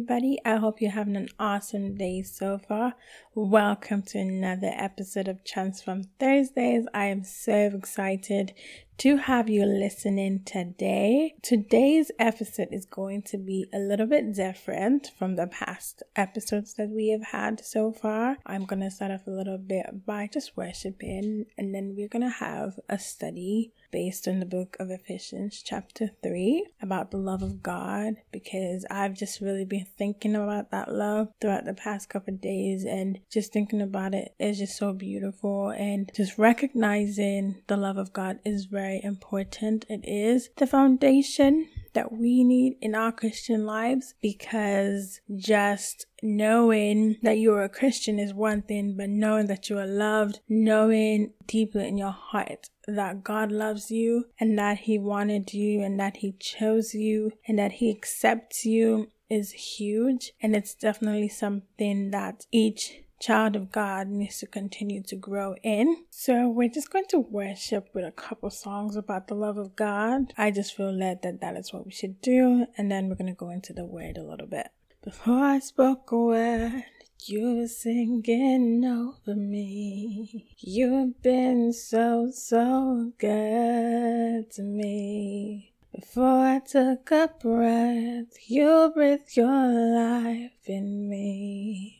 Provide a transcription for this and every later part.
Everybody. I hope you're having an awesome day so far. Welcome to another episode of Transform Thursdays. I am so excited to have you listening today. Today's episode is going to be a little bit different from the past episodes that we have had so far. I'm going to start off a little bit by just worshiping, and then we're going to have a study based on the book of Ephesians, chapter 3, about the love of God, because I've just really been thinking about that love throughout the past couple days, and just thinking about it is just so beautiful, and just recognizing the love of God is very very important. It is the foundation that we need in our Christian lives because just knowing that you're a Christian is one thing, but knowing that you are loved, knowing deeply in your heart that God loves you and that He wanted you and that He chose you and that He accepts you is huge. And it's definitely something that each child of God needs to continue to grow in. So we're just going to worship with a couple songs about the love of God. I just feel led that that is what we should do. And then we're going to go into the word a little bit. Before I spoke a word, you were singing over me. You've been so, so good to me. Before I took a breath, you breathed your life in me.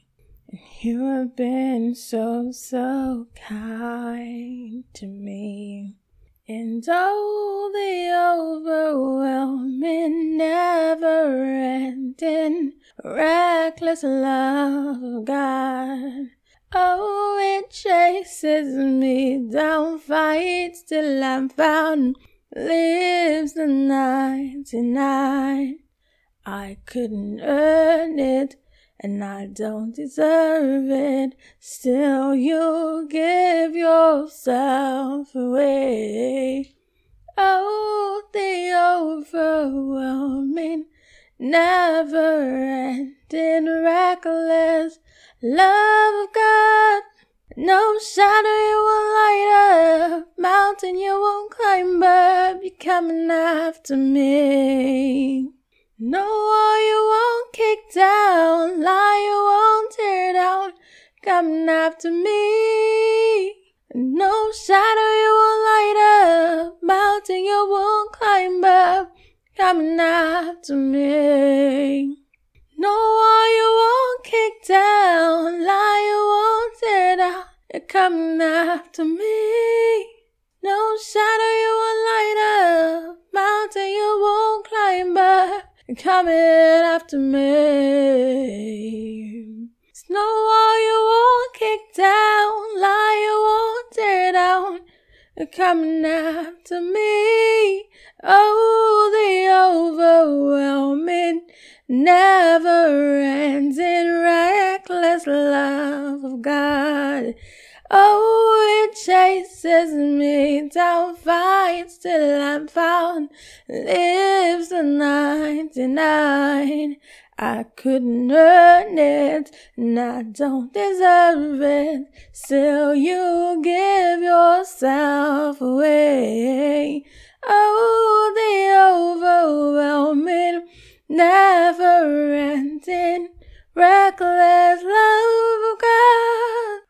You have been so, so kind to me. And oh, the overwhelming, never ending, reckless love of God. Oh, it chases me down, fights till I'm found, lives the 99. I couldn't earn it and I don't deserve it. Still, you give yourself away. Oh, the overwhelming, never ending, reckless love of God. No shadow you won't light up, mountain you won't climb up, you're coming after me. No wall you won't kick down, lie you won't tear down, coming after me. No shadow you won't light up, mountain you won't climb up, coming after me. No wall you won't kick down, lie you won't tear down, you're coming after me. No shadow you won't light up, mountain you won't climb up coming after me. Snow wall you won't kick down, lie you won't tear down, coming after me. Oh, the overwhelming, never ending, reckless love of God. Oh, it chases me down, fights till I'm found, lives the 99. I couldn't earn it, and I don't deserve it. Still, you give yourself away. Oh, the overwhelming, never ending, reckless love of God.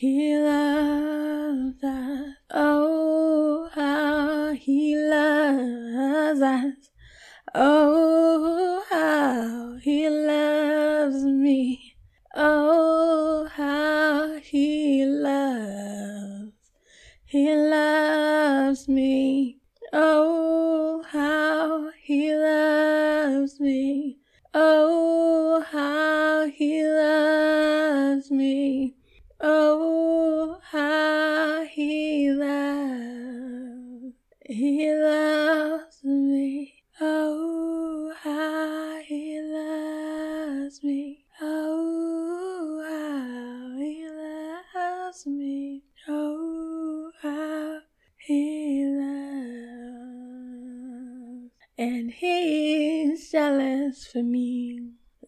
He loves us. Oh, how he loves us. Oh, how he loves me. Oh, how he loves. He loves me.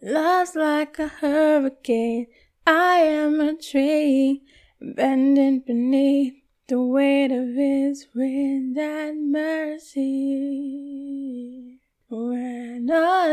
Love's like a hurricane I am a tree bending beneath the weight of his wind and mercy. When all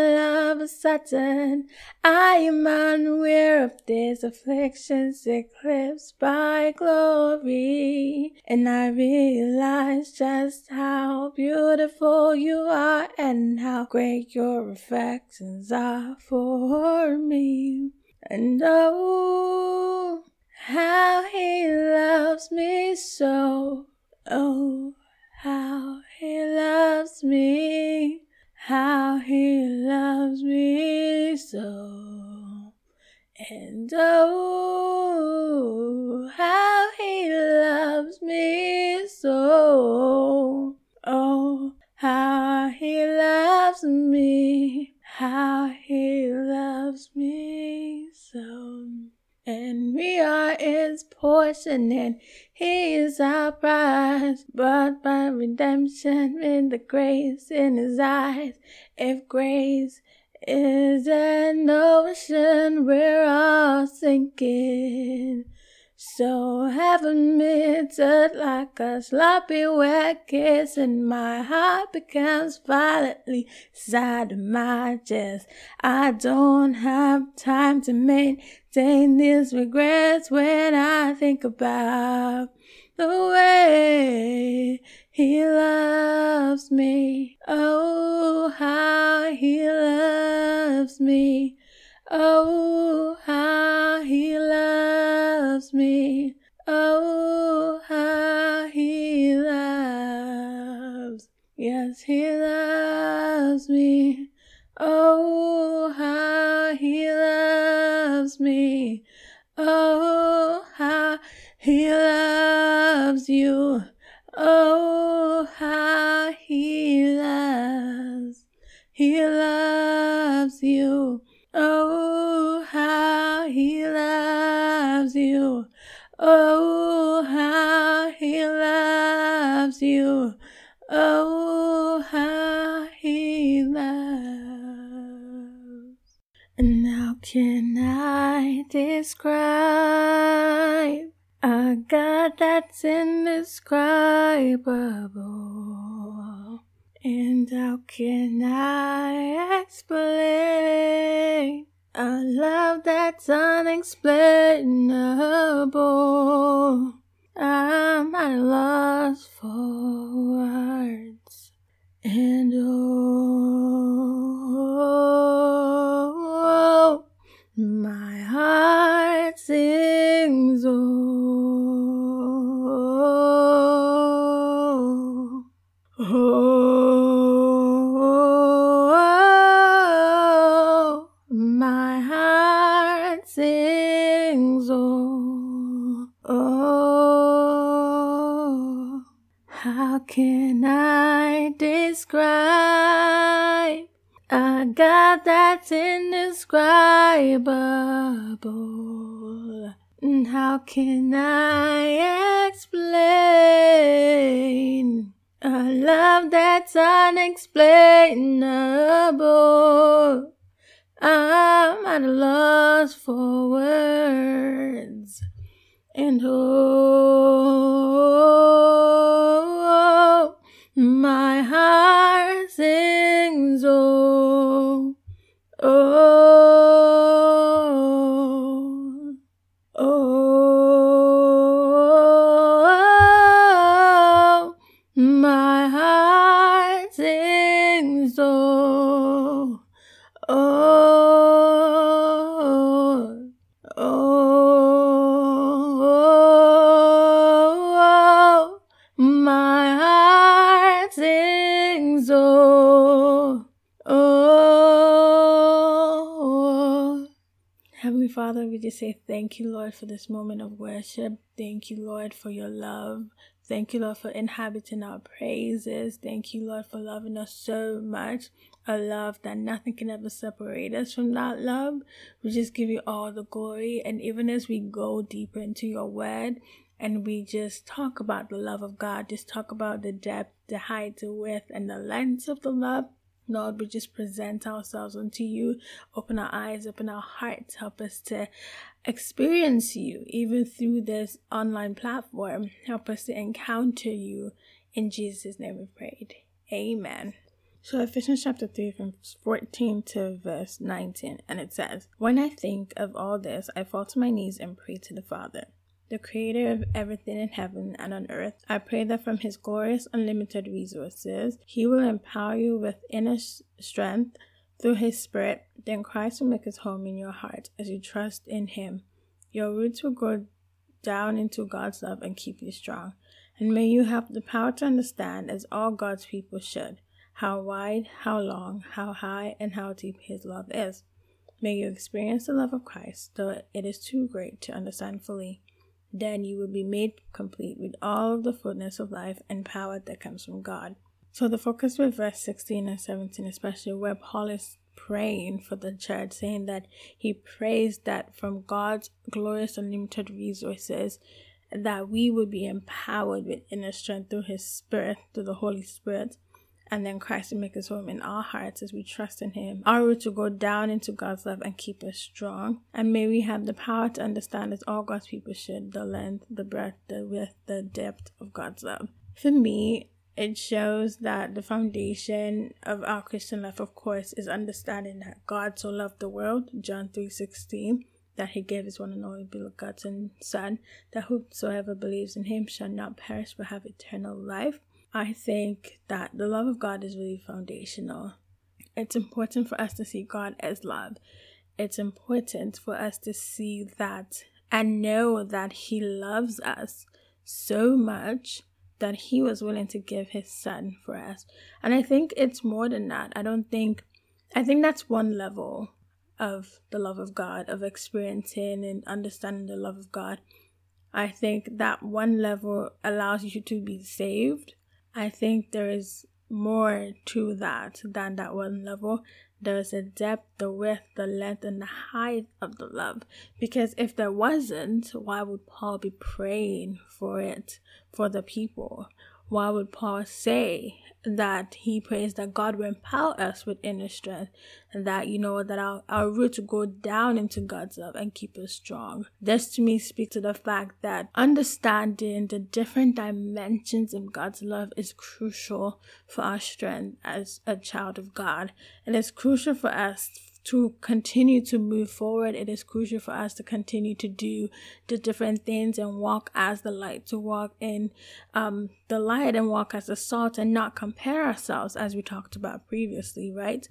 of a sudden I am unaware of these afflictions eclipsed by glory, and I realize just how beautiful you are and how great your affections are for me. And oh, how he loves me so. Oh, how he loves me how he loves me so. And oh, how he loves me so. Oh, how he loves me, how he loves me so. And we are his portion, and he is our prize, bought by redemption in the grace in his eyes. If grace is an ocean, we're all sinking. So heaven it like a sloppy wet kiss, and my heart becomes violently inside my chest. I don't have time to maintain these regrets when I think about the way he loves me. Oh, how he loves me. Oh, how he loves me. Oh, how he loves. Yes, he loves me. Oh, how he loves me. Oh, how he loves you. Describe a God that's indescribable? And how can I explain a love that's unexplainable? I'm at a loss for words. And oh, sings oh, oh, my heart sings oh, oh, how can I describe a God that's indescribable? And how can I explain a love that's unexplainable? I'm at a loss for words. And oh, Heavenly Father, we just say thank you, Lord, for this moment of worship. Thank you, Lord, for your love. Thank you, Lord, for inhabiting our praises. Thank you, Lord, for loving us so much. A love that nothing can ever separate us from that love. We just give you all the glory. And even as we go deeper into your word and we just talk about the love of God, just talk about the depth, the height, the width, and the length of the love. Lord, we just present ourselves unto you. Open our eyes, open our hearts, help us to experience you even through this online platform. Help us to encounter you. In Jesus' name we prayed. Amen. So Ephesians chapter 3 from 14 to verse 19 and it says, When I think of all this, I fall to my knees and pray to the Father the creator of everything in heaven and on earth. I pray that from his glorious, unlimited resources, he will empower you with inner strength through his spirit. Then Christ will make his home in your heart as you trust in him. Your roots will grow down into God's love and keep you strong. And may you have the power to understand, as all God's people should, how wide, how long, how high, and how deep his love is. May you experience the love of Christ, though it is too great to understand fully then you will be made complete with all of the fullness of life and power that comes from God. So the focus with verse 16 and 17, especially where Paul is praying for the church, saying that he prays that from God's glorious unlimited resources, that we would be empowered with inner strength through his spirit, through the Holy Spirit, and then Christ will make his home in our hearts as we trust in him. Our root to go down into God's love and keep us strong. And may we have the power to understand as all God's people should the length, the breadth, the width, the depth of God's love. For me, it shows that the foundation of our Christian life, of course, is understanding that God so loved the world, John 3.16, that he gave his one and only begotten Son, that whosoever believes in him shall not perish but have eternal life. I think that the love of God is really foundational. It's important for us to see God as love. It's important for us to see that and know that He loves us so much that He was willing to give His Son for us. And I think it's more than that. I don't think, I think that's one level of the love of God, of experiencing and understanding the love of God. I think that one level allows you to be saved I think there is more to that than that one level. There's a depth, the width, the length, and the height of the love. Because if there wasn't, why would Paul be praying for it for the people? Why would Paul say that he prays that God will empower us with inner strength and that, you know, that our, our roots go down into God's love and keep us strong. This to me speaks to the fact that understanding the different dimensions of God's love is crucial for our strength as a child of God. And It is crucial for us to continue to move forward, it is crucial for us to continue to do the different things and walk as the light, to walk in um, the light and walk as the salt and not compare ourselves as we talked about previously, right?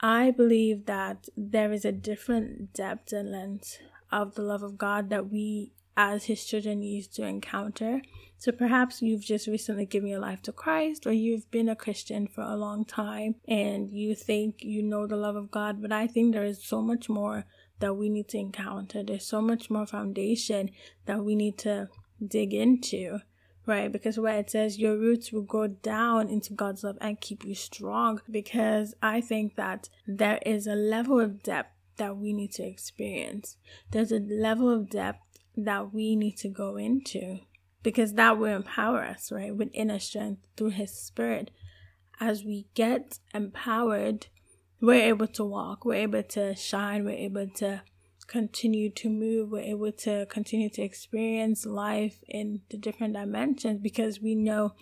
I believe that there is a different depth and length of the love of God that we as his children used to encounter. So perhaps you've just recently given your life to Christ or you've been a Christian for a long time and you think you know the love of God, but I think there is so much more that we need to encounter. There's so much more foundation that we need to dig into, right? Because where it says your roots will go down into God's love and keep you strong, because I think that there is a level of depth that we need to experience. There's a level of depth that we need to go into because that will empower us, right, with inner strength through His Spirit. As we get empowered, we're able to walk, we're able to shine, we're able to continue to move, we're able to continue to experience life in the different dimensions because we know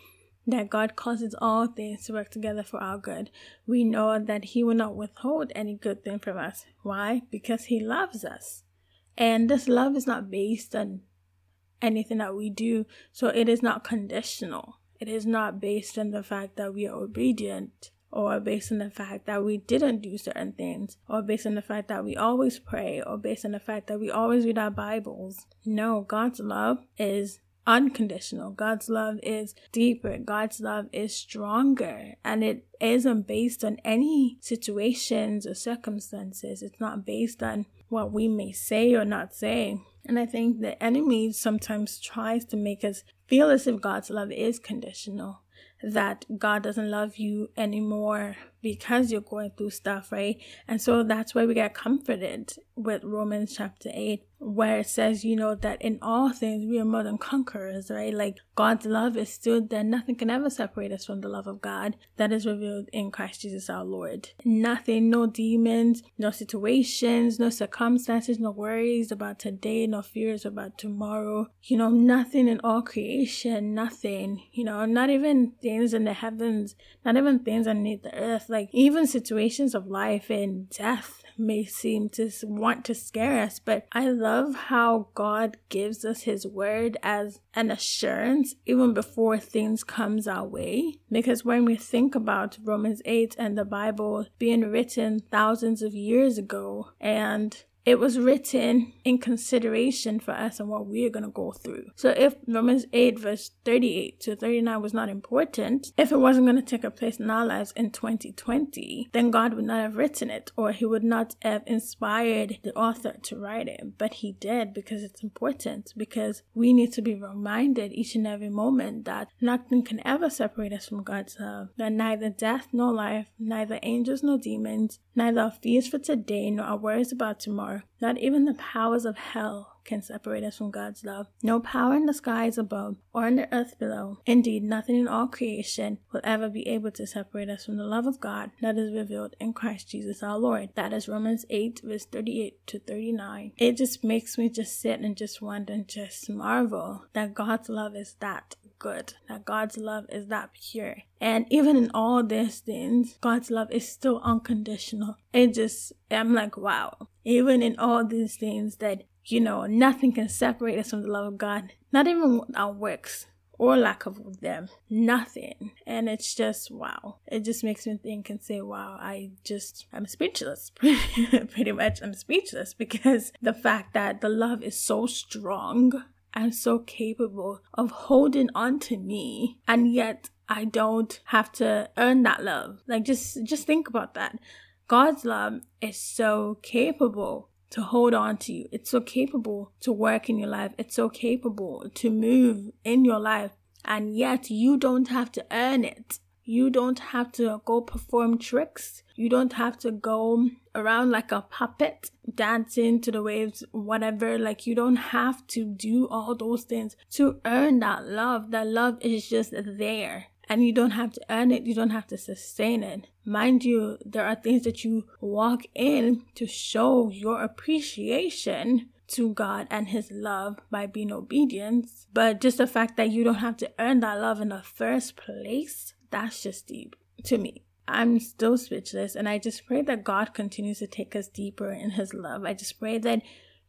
that God causes all things to work together for our good. We know that He will not withhold any good thing from us. Why? Because He loves us. And this love is not based on anything that we do, so it is not conditional. It is not based on the fact that we are obedient or based on the fact that we didn't do certain things, or based on the fact that we always pray, or based on the fact that we always read our Bibles. No, God's love is unconditional. God's love is deeper. God's love is stronger. And it isn't based on any situations or circumstances. It's not based on what we may say or not say. And I think the enemy sometimes tries to make us feel as if God's love is conditional, that God doesn't love you anymore because you're going through stuff, right? And so that's why we get comforted with Romans chapter 8, where it says, you know, that in all things we are more than conquerors, right? Like God's love is still there. Nothing can ever separate us from the love of God that is revealed in Christ Jesus our Lord. Nothing, no demons, no situations, no circumstances, no worries about today, no fears about tomorrow. You know, nothing in all creation, nothing, you know, not even things in the heavens, not even things underneath the earth, like even situations of life and death may seem to want to scare us, but I love how God gives us his word as an assurance even before things comes our way. Because when we think about Romans 8 and the Bible being written thousands of years ago and it was written in consideration for us and what we're going to go through. So if Romans 8 verse 38 to 39 was not important, if it wasn't going to take a place in our lives in 2020, then God would not have written it or he would not have inspired the author to write it. But he did because it's important because we need to be reminded each and every moment that nothing can ever separate us from God's love. That neither death nor life, neither angels nor demons, neither our fears for today nor our worries about tomorrow not even the powers of hell can separate us from God's love. No power in the skies above or in the earth below. Indeed, nothing in all creation will ever be able to separate us from the love of God that is revealed in Christ Jesus our Lord. That is Romans 8, verse 38 to 39. It just makes me just sit and just wonder and just marvel that God's love is that good, that God's love is that pure. And even in all these things, God's love is still unconditional. It just, I'm like, wow. Even in all these things that, you know, nothing can separate us from the love of God, not even our works or lack of them, nothing. And it's just wow. It just makes me think and say, wow, I just, I'm speechless. Pretty much, I'm speechless because the fact that the love is so strong and so capable of holding on to me and yet I don't have to earn that love. Like just just think about that. God's love is so capable to hold on to you. It's so capable to work in your life. It's so capable to move in your life. And yet you don't have to earn it. You don't have to go perform tricks. You don't have to go around like a puppet, dancing to the waves, whatever. Like, you don't have to do all those things to earn that love. That love is just there. And you don't have to earn it, you don't have to sustain it. Mind you, there are things that you walk in to show your appreciation to God and His love by being obedient. But just the fact that you don't have to earn that love in the first place, that's just deep to me. I'm still speechless, and I just pray that God continues to take us deeper in His love. I just pray that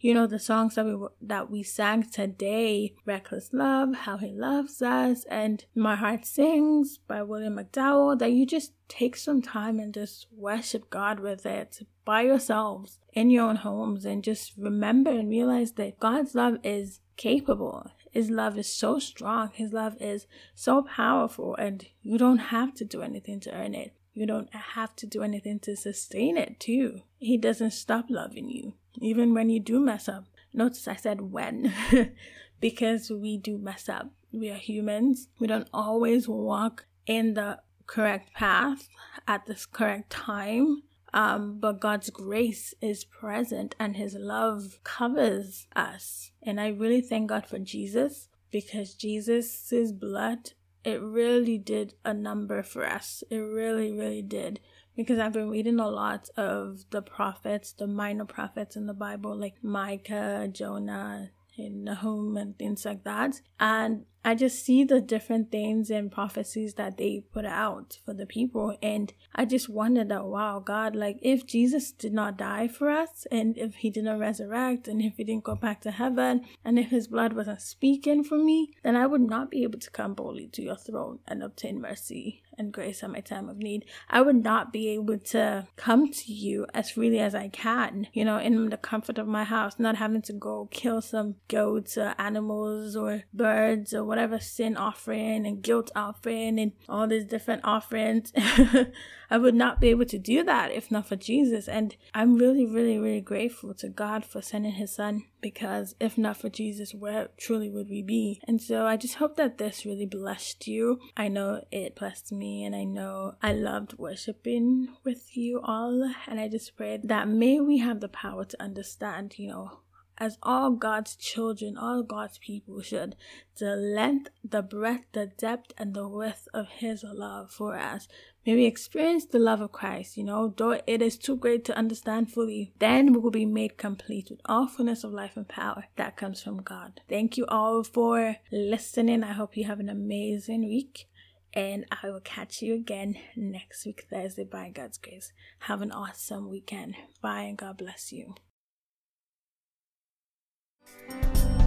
you know the songs that we that we sang today reckless love how he loves us and my heart sings by william mcdowell that you just take some time and just worship god with it by yourselves in your own homes and just remember and realize that god's love is capable his love is so strong. His love is so powerful, and you don't have to do anything to earn it. You don't have to do anything to sustain it, too. He doesn't stop loving you, even when you do mess up. Notice I said when, because we do mess up. We are humans. We don't always walk in the correct path at this correct time. Um, but God's grace is present and His love covers us. And I really thank God for Jesus because Jesus' blood, it really did a number for us. It really, really did. Because I've been reading a lot of the prophets, the minor prophets in the Bible, like Micah, Jonah, and Nahum, and things like that. And I just see the different things and prophecies that they put out for the people. And I just wonder that, wow, God, like if Jesus did not die for us and if he didn't resurrect and if he didn't go back to heaven and if his blood wasn't speaking for me, then I would not be able to come boldly to your throne and obtain mercy and grace at my time of need. I would not be able to come to you as freely as I can, you know, in the comfort of my house, not having to go kill some goats or animals or birds or whatever sin offering and guilt offering and all these different offerings. I would not be able to do that if not for Jesus. And I'm really, really, really grateful to God for sending his son because if not for Jesus, where truly would we be? And so I just hope that this really blessed you. I know it blessed me and I know I loved worshiping with you all. And I just prayed that may we have the power to understand, you know, as all God's children, all God's people should, the length, the breadth, the depth, and the width of His love for us. May we experience the love of Christ, you know, though it is too great to understand fully, then we will be made complete with all fullness of life and power that comes from God. Thank you all for listening. I hope you have an amazing week. And I will catch you again next week, Thursday, by God's grace. Have an awesome weekend. Bye, and God bless you. Música